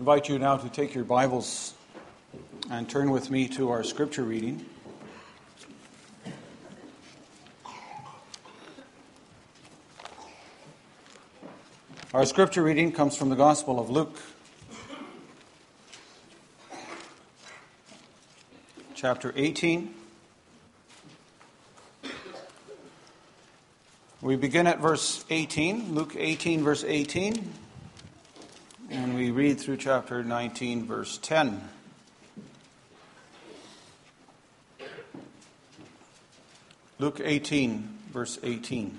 invite you now to take your Bibles and turn with me to our scripture reading. Our scripture reading comes from the Gospel of Luke, chapter 18. We begin at verse 18, Luke 18, verse 18, and we read through chapter 19, verse 10. Luke 18, verse 18.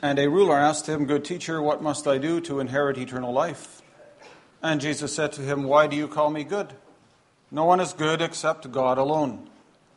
And a ruler asked him, Good teacher, what must I do to inherit eternal life? And Jesus said to him, Why do you call me good? No one is good except God alone.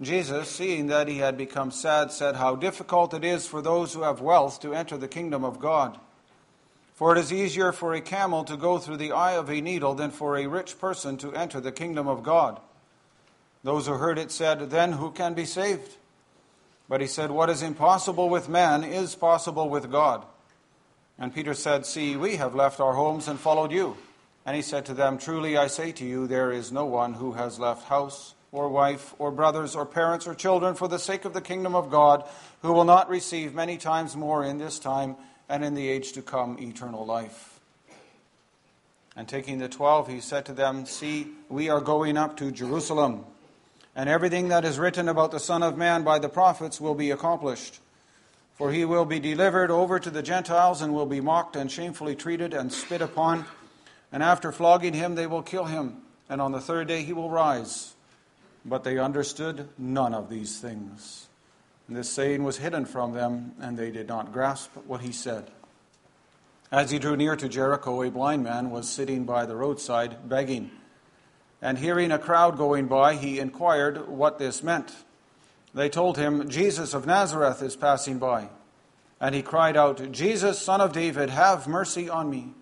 Jesus, seeing that he had become sad, said, How difficult it is for those who have wealth to enter the kingdom of God. For it is easier for a camel to go through the eye of a needle than for a rich person to enter the kingdom of God. Those who heard it said, Then who can be saved? But he said, What is impossible with man is possible with God. And Peter said, See, we have left our homes and followed you. And he said to them, Truly I say to you, there is no one who has left house or wife or brothers or parents or children for the sake of the kingdom of God who will not receive many times more in this time and in the age to come eternal life. And taking the twelve, he said to them, See, we are going up to Jerusalem, and everything that is written about the Son of Man by the prophets will be accomplished. For he will be delivered over to the Gentiles and will be mocked and shamefully treated and spit upon and after flogging him, they will kill him, and on the third day he will rise. But they understood none of these things. And this saying was hidden from them, and they did not grasp what he said. As he drew near to Jericho, a blind man was sitting by the roadside begging. And hearing a crowd going by, he inquired what this meant. They told him, Jesus of Nazareth is passing by. And he cried out, Jesus, son of David, have mercy on me.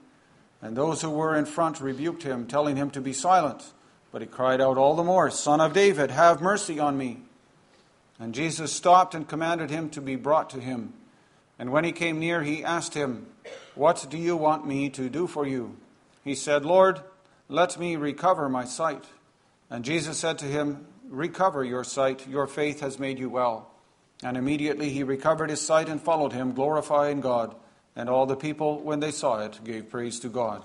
And those who were in front rebuked him, telling him to be silent. But he cried out all the more, Son of David, have mercy on me. And Jesus stopped and commanded him to be brought to him. And when he came near, he asked him, What do you want me to do for you? He said, Lord, let me recover my sight. And Jesus said to him, Recover your sight, your faith has made you well. And immediately he recovered his sight and followed him, glorifying God. And all the people, when they saw it, gave praise to God.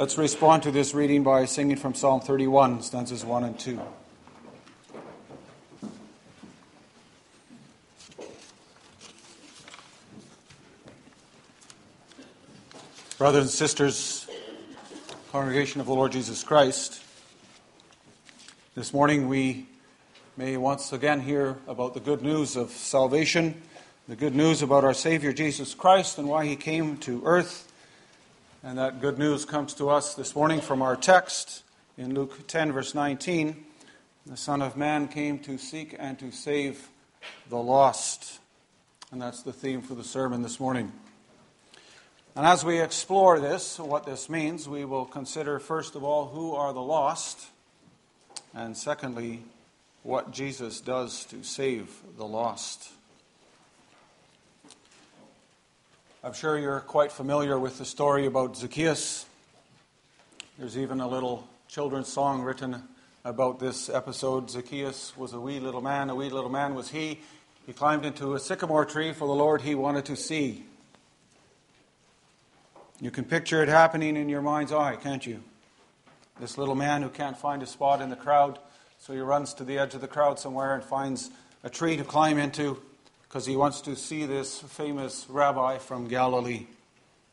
Let's respond to this reading by singing from Psalm 31, stanzas 1 and 2. Brothers and sisters, congregation of the Lord Jesus Christ, this morning we may once again hear about the good news of salvation, the good news about our Savior Jesus Christ and why he came to earth. And that good news comes to us this morning from our text in Luke 10, verse 19. The Son of Man came to seek and to save the lost. And that's the theme for the sermon this morning. And as we explore this, what this means, we will consider first of all who are the lost, and secondly, what Jesus does to save the lost. I'm sure you're quite familiar with the story about Zacchaeus. There's even a little children's song written about this episode. Zacchaeus was a wee little man, a wee little man was he. He climbed into a sycamore tree for the Lord he wanted to see. You can picture it happening in your mind's eye, can't you? This little man who can't find a spot in the crowd, so he runs to the edge of the crowd somewhere and finds a tree to climb into because he wants to see this famous rabbi from Galilee.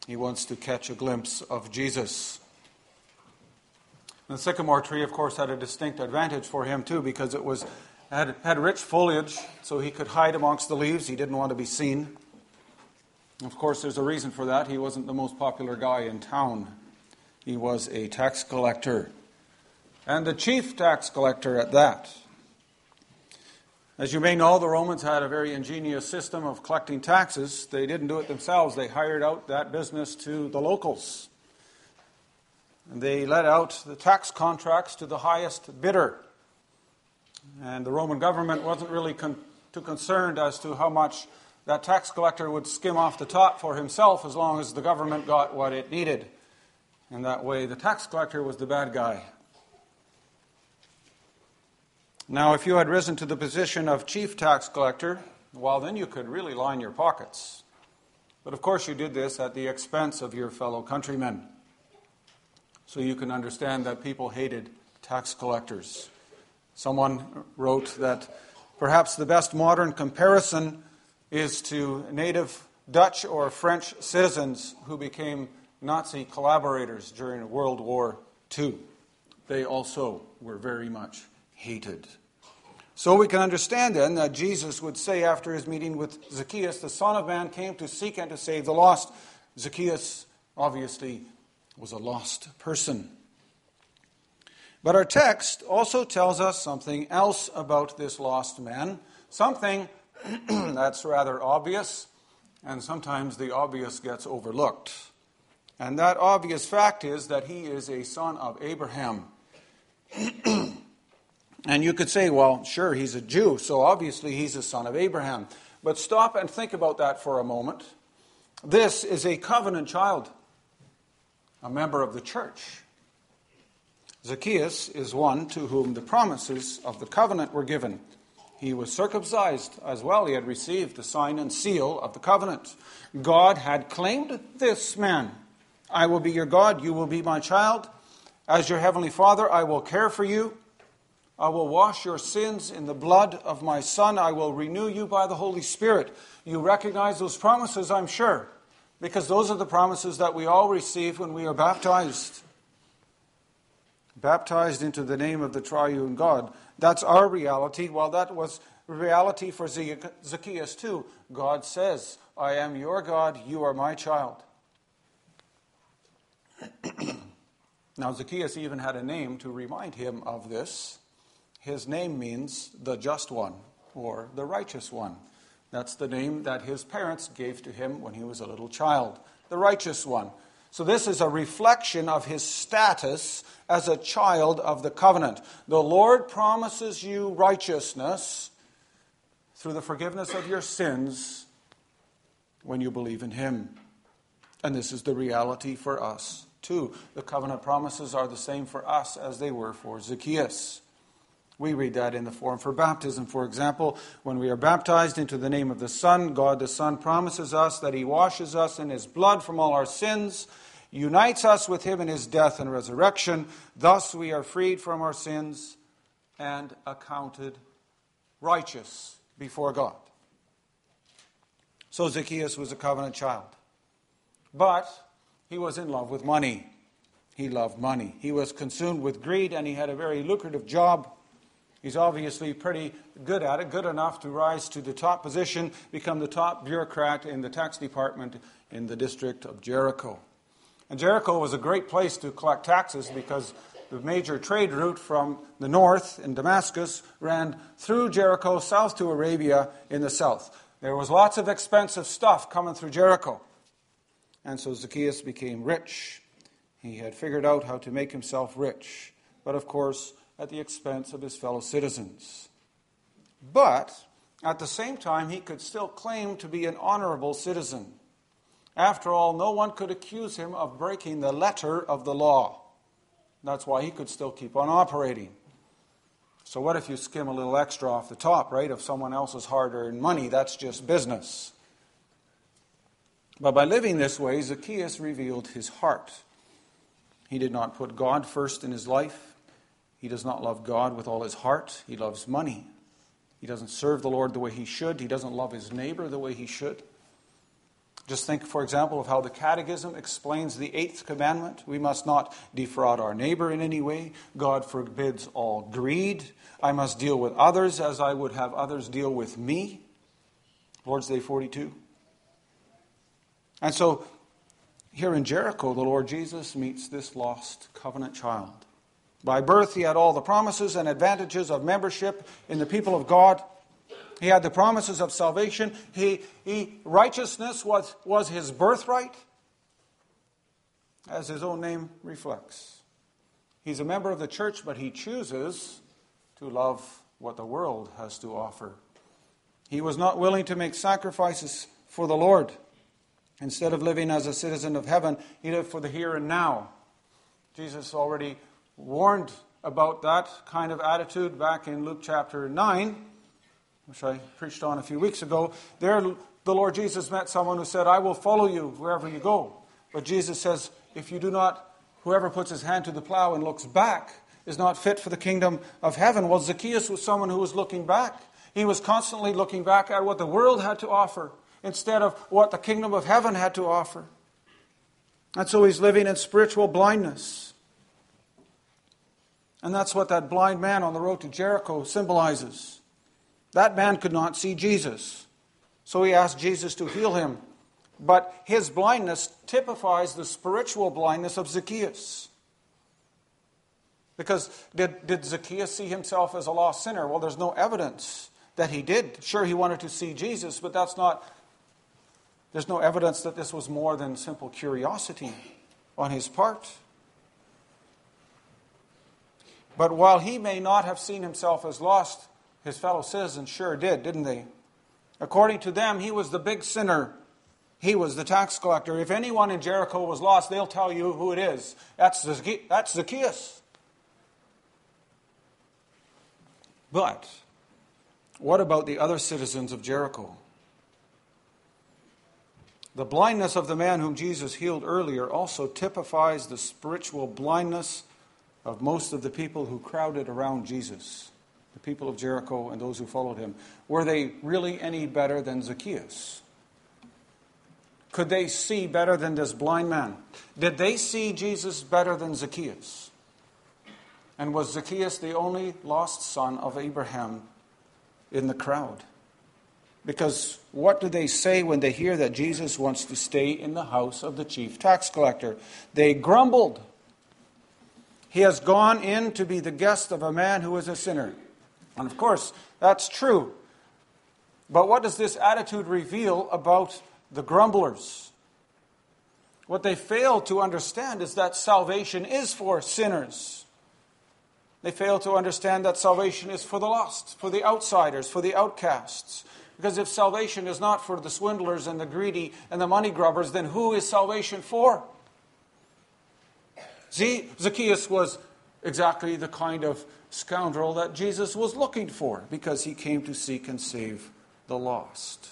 He wants to catch a glimpse of Jesus. The sycamore tree, of course, had a distinct advantage for him too because it was had, had rich foliage, so he could hide amongst the leaves. He didn't want to be seen. Of course, there's a reason for that. He wasn't the most popular guy in town. He was a tax collector, and the chief tax collector at that. As you may know, the Romans had a very ingenious system of collecting taxes. They didn't do it themselves, they hired out that business to the locals. And they let out the tax contracts to the highest bidder. And the Roman government wasn't really con- too concerned as to how much that tax collector would skim off the top for himself as long as the government got what it needed. And that way, the tax collector was the bad guy. Now, if you had risen to the position of chief tax collector, well, then you could really line your pockets. But of course, you did this at the expense of your fellow countrymen. So you can understand that people hated tax collectors. Someone wrote that perhaps the best modern comparison is to native Dutch or French citizens who became Nazi collaborators during World War II. They also were very much hated. So we can understand then that Jesus would say after his meeting with Zacchaeus, the Son of Man came to seek and to save the lost. Zacchaeus obviously was a lost person. But our text also tells us something else about this lost man, something that's rather obvious, and sometimes the obvious gets overlooked. And that obvious fact is that he is a son of Abraham. and you could say, well, sure, he's a Jew, so obviously he's a son of Abraham. But stop and think about that for a moment. This is a covenant child, a member of the church. Zacchaeus is one to whom the promises of the covenant were given. He was circumcised as well. He had received the sign and seal of the covenant. God had claimed this man. I will be your God, you will be my child. As your heavenly Father, I will care for you. I will wash your sins in the blood of my Son. I will renew you by the Holy Spirit. You recognize those promises, I'm sure, because those are the promises that we all receive when we are baptized. Baptized into the name of the triune God. That's our reality. Well, that was reality for Zacchaeus too. God says, I am your God, you are my child. now, Zacchaeus even had a name to remind him of this. His name means the just one or the righteous one. That's the name that his parents gave to him when he was a little child, the righteous one. So, this is a reflection of his status as a child of the covenant. The Lord promises you righteousness through the forgiveness of your sins when you believe in him. And this is the reality for us, too. The covenant promises are the same for us as they were for Zacchaeus. We read that in the form for baptism. For example, when we are baptized into the name of the Son, God the Son promises us that He washes us in His blood from all our sins, unites us with Him in His death and resurrection. Thus we are freed from our sins and accounted righteous before God. So Zacchaeus was a covenant child. But he was in love with money. He loved money. He was consumed with greed and he had a very lucrative job. He's obviously pretty good at it, good enough to rise to the top position, become the top bureaucrat in the tax department in the district of Jericho. And Jericho was a great place to collect taxes because the major trade route from the north in Damascus ran through Jericho south to Arabia in the south. There was lots of expensive stuff coming through Jericho. And so Zacchaeus became rich. He had figured out how to make himself rich, but of course, at the expense of his fellow citizens. But at the same time, he could still claim to be an honorable citizen. After all, no one could accuse him of breaking the letter of the law. That's why he could still keep on operating. So, what if you skim a little extra off the top, right, of someone else's hard earned money? That's just business. But by living this way, Zacchaeus revealed his heart. He did not put God first in his life. He does not love God with all his heart. He loves money. He doesn't serve the Lord the way he should. He doesn't love his neighbor the way he should. Just think, for example, of how the Catechism explains the eighth commandment. We must not defraud our neighbor in any way. God forbids all greed. I must deal with others as I would have others deal with me. Lord's Day 42. And so, here in Jericho, the Lord Jesus meets this lost covenant child. By birth, he had all the promises and advantages of membership in the people of God. He had the promises of salvation. He, he, righteousness was, was his birthright, as his own name reflects. He's a member of the church, but he chooses to love what the world has to offer. He was not willing to make sacrifices for the Lord. Instead of living as a citizen of heaven, he lived for the here and now. Jesus already warned about that kind of attitude back in Luke chapter 9 which I preached on a few weeks ago, there the Lord Jesus met someone who said, I will follow you wherever you go. But Jesus says, if you do not, whoever puts his hand to the plow and looks back is not fit for the kingdom of heaven. Well, Zacchaeus was someone who was looking back. He was constantly looking back at what the world had to offer instead of what the kingdom of heaven had to offer. And so he's living in spiritual blindness. And that's what that blind man on the road to Jericho symbolizes. That man could not see Jesus. So he asked Jesus to heal him. But his blindness typifies the spiritual blindness of Zacchaeus. Because did, did Zacchaeus see himself as a lost sinner? Well, there's no evidence that he did. Sure, he wanted to see Jesus, but that's not, there's no evidence that this was more than simple curiosity on his part. But while he may not have seen himself as lost, his fellow citizens sure did, didn't they? According to them, he was the big sinner. He was the tax collector. If anyone in Jericho was lost, they'll tell you who it is. That's, that's Zacchaeus. But what about the other citizens of Jericho? The blindness of the man whom Jesus healed earlier also typifies the spiritual blindness of most of the people who crowded around Jesus the people of Jericho and those who followed him, were they really any better than Zacchaeus? Could they see better than this blind man? Did they see Jesus better than Zacchaeus? And was Zacchaeus the only lost son of Abraham in the crowd? Because what do they say when they hear that Jesus wants to stay in the house of the chief tax collector? They grumbled. He has gone in to be the guest of a man who is a sinner. And of course, that's true. But what does this attitude reveal about the grumblers? What they fail to understand is that salvation is for sinners. They fail to understand that salvation is for the lost, for the outsiders, for the outcasts. Because if salvation is not for the swindlers and the greedy and the money grubbers, then who is salvation for? Zacchaeus was exactly the kind of scoundrel that Jesus was looking for because he came to seek and save the lost.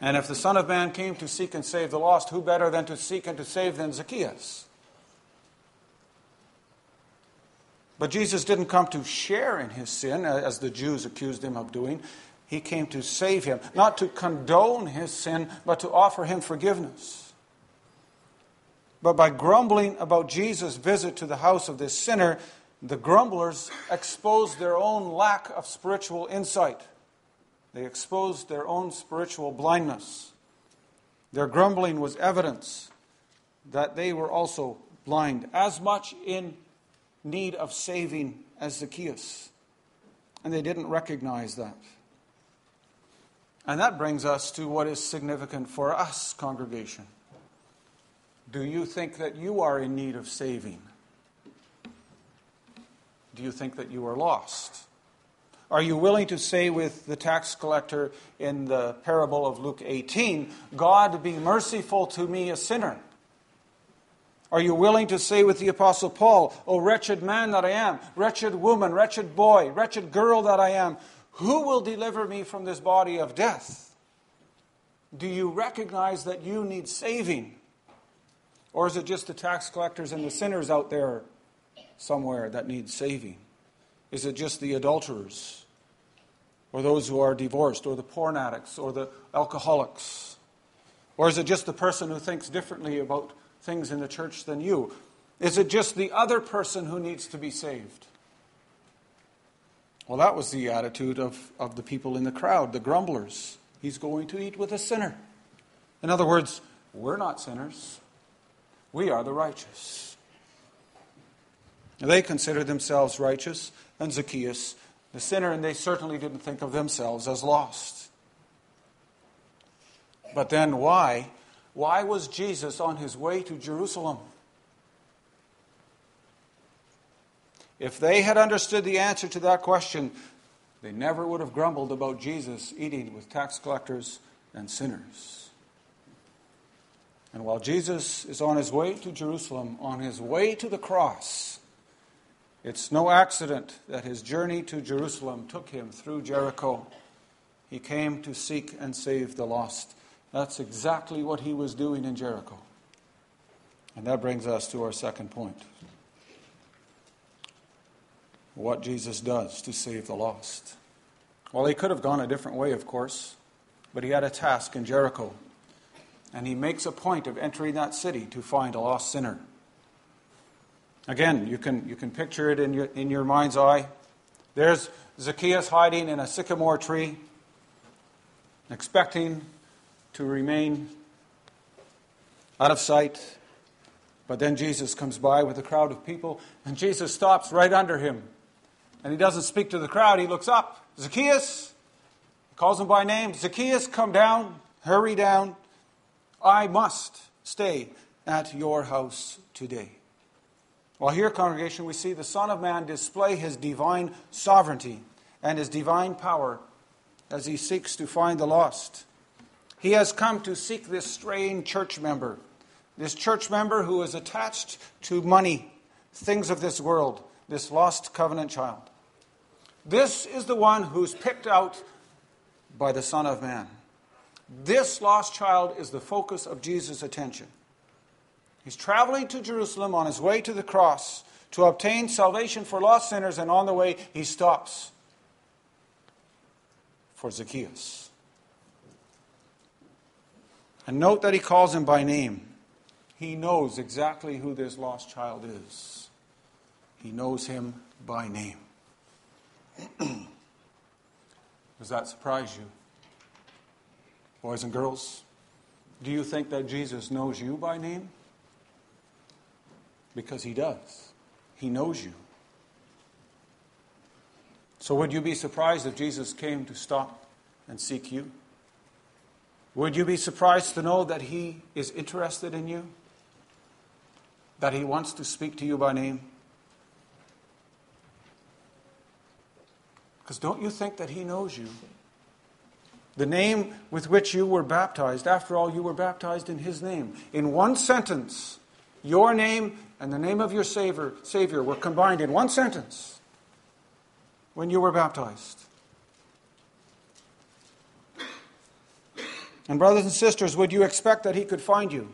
And if the Son of Man came to seek and save the lost, who better than to seek and to save than Zacchaeus? But Jesus didn't come to share in his sin, as the Jews accused him of doing. He came to save him, not to condone his sin, but to offer him forgiveness. But by grumbling about Jesus' visit to the house of this sinner, the grumblers exposed their own lack of spiritual insight. They exposed their own spiritual blindness. Their grumbling was evidence that they were also blind, as much in need of saving as Zacchaeus. And they didn't recognize that. And that brings us to what is significant for us, congregation. Do you think that you are in need of saving? Do you think that you are lost? Are you willing to say with the tax collector in the parable of Luke 18, God be merciful to me, a sinner? Are you willing to say with the Apostle Paul, O wretched man that I am, wretched woman, wretched boy, wretched girl that I am, who will deliver me from this body of death? Do you recognize that you need saving? Or is it just the tax collectors and the sinners out there somewhere that need saving? Is it just the adulterers? Or those who are divorced? Or the porn addicts? Or the alcoholics? Or is it just the person who thinks differently about things in the church than you? Is it just the other person who needs to be saved? Well, that was the attitude of, of the people in the crowd, the grumblers. He's going to eat with a sinner. In other words, we're not sinners, we are the righteous. They considered themselves righteous, and Zacchaeus the sinner, and they certainly didn't think of themselves as lost. But then why? Why was Jesus on his way to Jerusalem? If they had understood the answer to that question, they never would have grumbled about Jesus eating with tax collectors and sinners. And while Jesus is on his way to Jerusalem, on his way to the cross, it's no accident that his journey to Jerusalem took him through Jericho. He came to seek and save the lost. That's exactly what he was doing in Jericho. And that brings us to our second point what Jesus does to save the lost. Well, he could have gone a different way, of course, but he had a task in Jericho. And he makes a point of entering that city to find a lost sinner. Again, you can, you can picture it in your, in your mind's eye. There's Zacchaeus hiding in a sycamore tree, expecting to remain out of sight. But then Jesus comes by with a crowd of people, and Jesus stops right under him. And he doesn't speak to the crowd, he looks up. Zacchaeus, calls him by name. Zacchaeus, come down, hurry down. I must stay at your house today. Well, here, congregation, we see the Son of Man display his divine sovereignty and his divine power as he seeks to find the lost. He has come to seek this straying church member, this church member who is attached to money, things of this world, this lost covenant child. This is the one who's picked out by the Son of Man. This lost child is the focus of Jesus' attention. He's traveling to Jerusalem on his way to the cross to obtain salvation for lost sinners, and on the way, he stops for Zacchaeus. And note that he calls him by name. He knows exactly who this lost child is, he knows him by name. Does that surprise you? Boys and girls, do you think that Jesus knows you by name? Because he does. He knows you. So, would you be surprised if Jesus came to stop and seek you? Would you be surprised to know that he is interested in you? That he wants to speak to you by name? Because don't you think that he knows you? The name with which you were baptized, after all, you were baptized in his name. In one sentence, your name and the name of your Savior, Savior were combined in one sentence when you were baptized. And, brothers and sisters, would you expect that He could find you?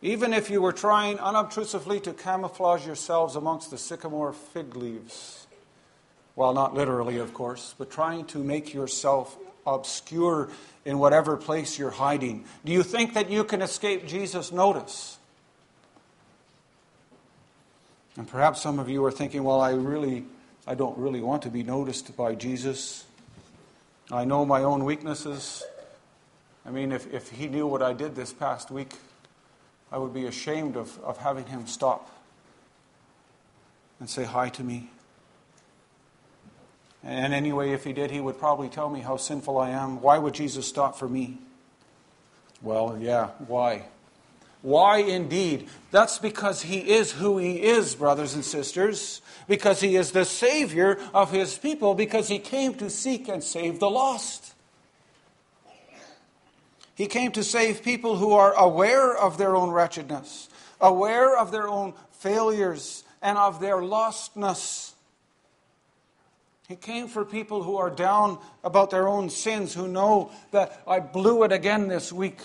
Even if you were trying unobtrusively to camouflage yourselves amongst the sycamore fig leaves. Well, not literally, of course, but trying to make yourself obscure in whatever place you're hiding. Do you think that you can escape Jesus' notice? And perhaps some of you are thinking, well, I really, I don't really want to be noticed by Jesus. I know my own weaknesses. I mean, if, if he knew what I did this past week, I would be ashamed of, of having him stop and say hi to me. And anyway, if he did, he would probably tell me how sinful I am. Why would Jesus stop for me? Well, yeah, why? Why indeed? That's because he is who he is, brothers and sisters. Because he is the Savior of his people. Because he came to seek and save the lost. He came to save people who are aware of their own wretchedness, aware of their own failures, and of their lostness. He came for people who are down about their own sins, who know that I blew it again this week.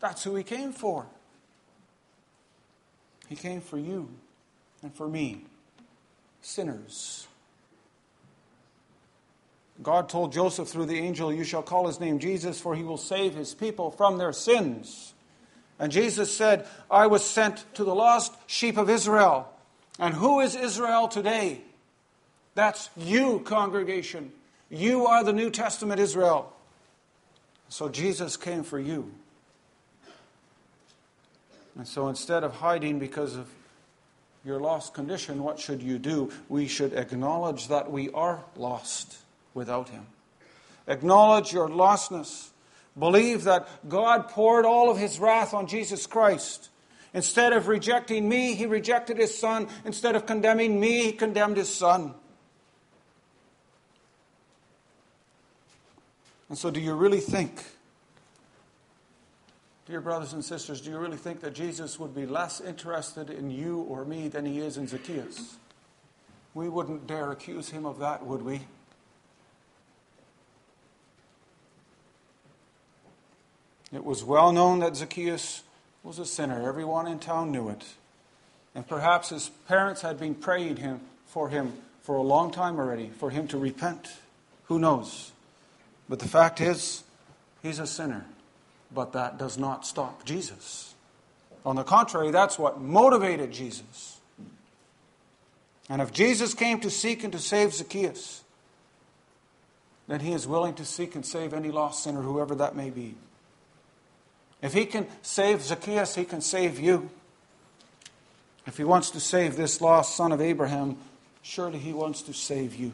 That's who he came for. He came for you and for me, sinners. God told Joseph through the angel, You shall call his name Jesus, for he will save his people from their sins. And Jesus said, I was sent to the lost sheep of Israel. And who is Israel today? That's you, congregation. You are the New Testament Israel. So Jesus came for you. And so instead of hiding because of your lost condition, what should you do? We should acknowledge that we are lost without Him. Acknowledge your lostness. Believe that God poured all of His wrath on Jesus Christ. Instead of rejecting me, He rejected His Son. Instead of condemning me, He condemned His Son. And so, do you really think, dear brothers and sisters, do you really think that Jesus would be less interested in you or me than he is in Zacchaeus? We wouldn't dare accuse him of that, would we? It was well known that Zacchaeus was a sinner. Everyone in town knew it. And perhaps his parents had been praying him for him for a long time already, for him to repent. Who knows? But the fact is, he's a sinner. But that does not stop Jesus. On the contrary, that's what motivated Jesus. And if Jesus came to seek and to save Zacchaeus, then he is willing to seek and save any lost sinner, whoever that may be. If he can save Zacchaeus, he can save you. If he wants to save this lost son of Abraham, surely he wants to save you.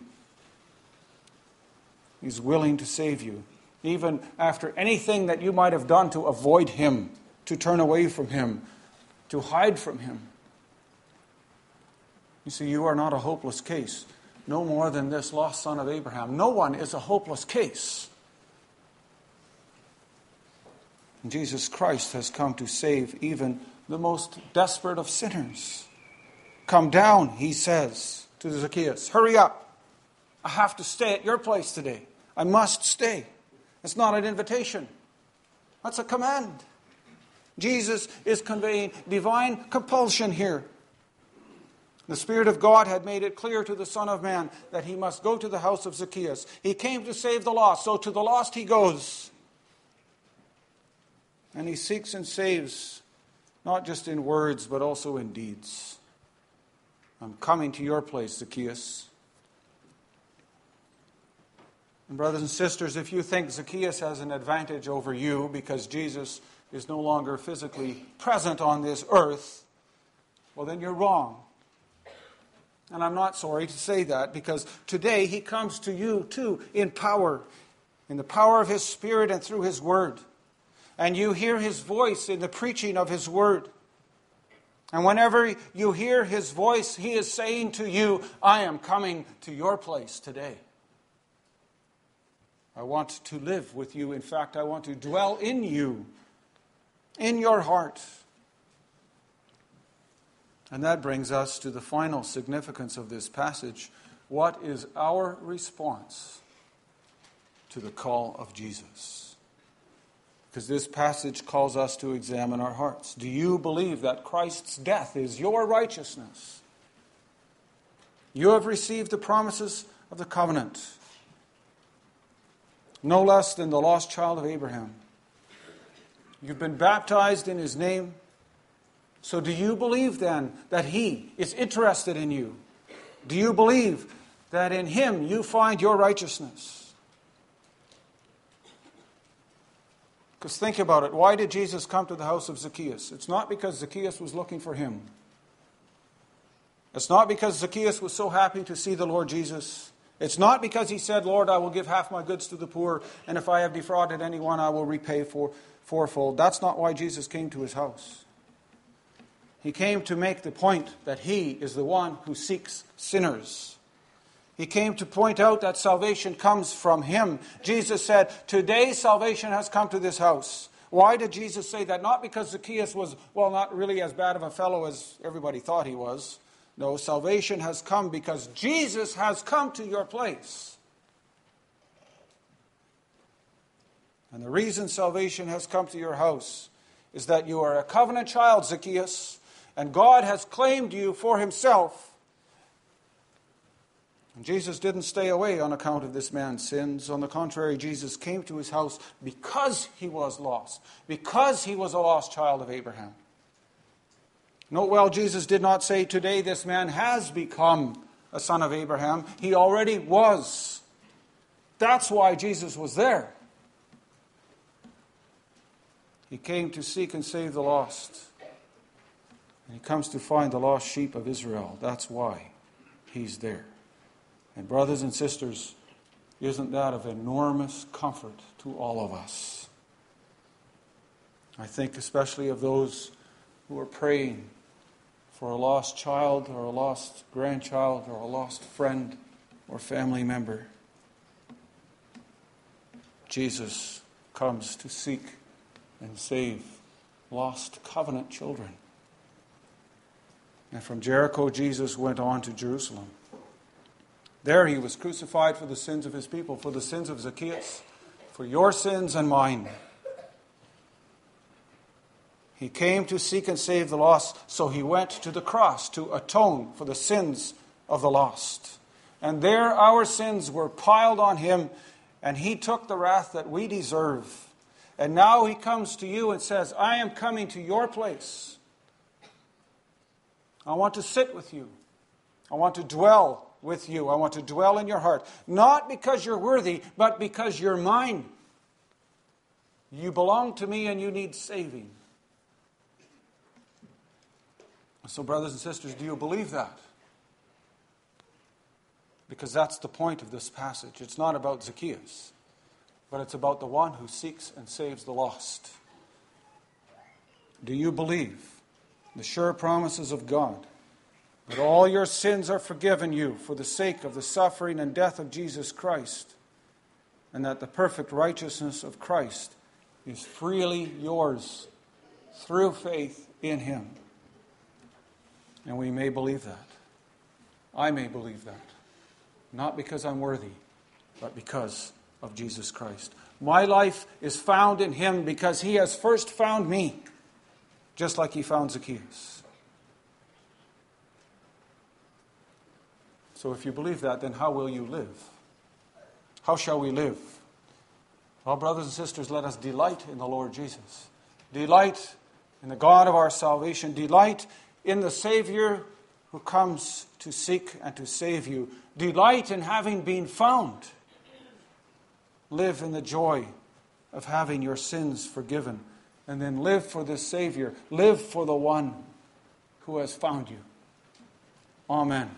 He's willing to save you, even after anything that you might have done to avoid him, to turn away from him, to hide from him. You see, you are not a hopeless case, no more than this lost son of Abraham. No one is a hopeless case. Jesus Christ has come to save even the most desperate of sinners. Come down, he says to Zacchaeus. Hurry up. I have to stay at your place today. I must stay. It's not an invitation, that's a command. Jesus is conveying divine compulsion here. The Spirit of God had made it clear to the Son of Man that he must go to the house of Zacchaeus. He came to save the lost, so to the lost he goes. And he seeks and saves, not just in words, but also in deeds. I'm coming to your place, Zacchaeus. And, brothers and sisters, if you think Zacchaeus has an advantage over you because Jesus is no longer physically present on this earth, well, then you're wrong. And I'm not sorry to say that because today he comes to you too in power, in the power of his Spirit and through his word and you hear his voice in the preaching of his word. And whenever you hear his voice, he is saying to you, I am coming to your place today. I want to live with you. In fact, I want to dwell in you, in your heart. And that brings us to the final significance of this passage. What is our response to the call of Jesus? because this passage calls us to examine our hearts. Do you believe that Christ's death is your righteousness? You have received the promises of the covenant, no less than the lost child of Abraham. You've been baptized in his name. So, do you believe then that he is interested in you? Do you believe that in him you find your righteousness? Because think about it. Why did Jesus come to the house of Zacchaeus? It's not because Zacchaeus was looking for him. It's not because Zacchaeus was so happy to see the Lord Jesus. It's not because he said, Lord, I will give half my goods to the poor, and if I have defrauded anyone, I will repay for, fourfold. That's not why Jesus came to his house. He came to make the point that he is the one who seeks sinners. He came to point out that salvation comes from him. Jesus said, Today salvation has come to this house. Why did Jesus say that? Not because Zacchaeus was, well, not really as bad of a fellow as everybody thought he was. No, salvation has come because Jesus has come to your place. And the reason salvation has come to your house is that you are a covenant child, Zacchaeus, and God has claimed you for himself and Jesus didn't stay away on account of this man's sins. On the contrary, Jesus came to his house because he was lost, because he was a lost child of Abraham. Note well, Jesus did not say, Today this man has become a son of Abraham. He already was. That's why Jesus was there. He came to seek and save the lost. And he comes to find the lost sheep of Israel. That's why he's there. And, brothers and sisters, isn't that of enormous comfort to all of us? I think especially of those who are praying for a lost child or a lost grandchild or a lost friend or family member. Jesus comes to seek and save lost covenant children. And from Jericho, Jesus went on to Jerusalem. There he was crucified for the sins of his people, for the sins of Zacchaeus, for your sins and mine. He came to seek and save the lost, so he went to the cross to atone for the sins of the lost. And there our sins were piled on him, and he took the wrath that we deserve. And now he comes to you and says, I am coming to your place. I want to sit with you. I want to dwell with you. I want to dwell in your heart. Not because you're worthy, but because you're mine. You belong to me and you need saving. So, brothers and sisters, do you believe that? Because that's the point of this passage. It's not about Zacchaeus, but it's about the one who seeks and saves the lost. Do you believe the sure promises of God? that all your sins are forgiven you for the sake of the suffering and death of Jesus Christ, and that the perfect righteousness of Christ is freely yours through faith in Him. And we may believe that. I may believe that. Not because I'm worthy, but because of Jesus Christ. My life is found in Him because He has first found me, just like He found Zacchaeus. So if you believe that, then how will you live? How shall we live? Well, brothers and sisters, let us delight in the Lord Jesus. Delight in the God of our salvation. Delight in the Savior who comes to seek and to save you. Delight in having been found. Live in the joy of having your sins forgiven. And then live for the Savior. Live for the one who has found you. Amen.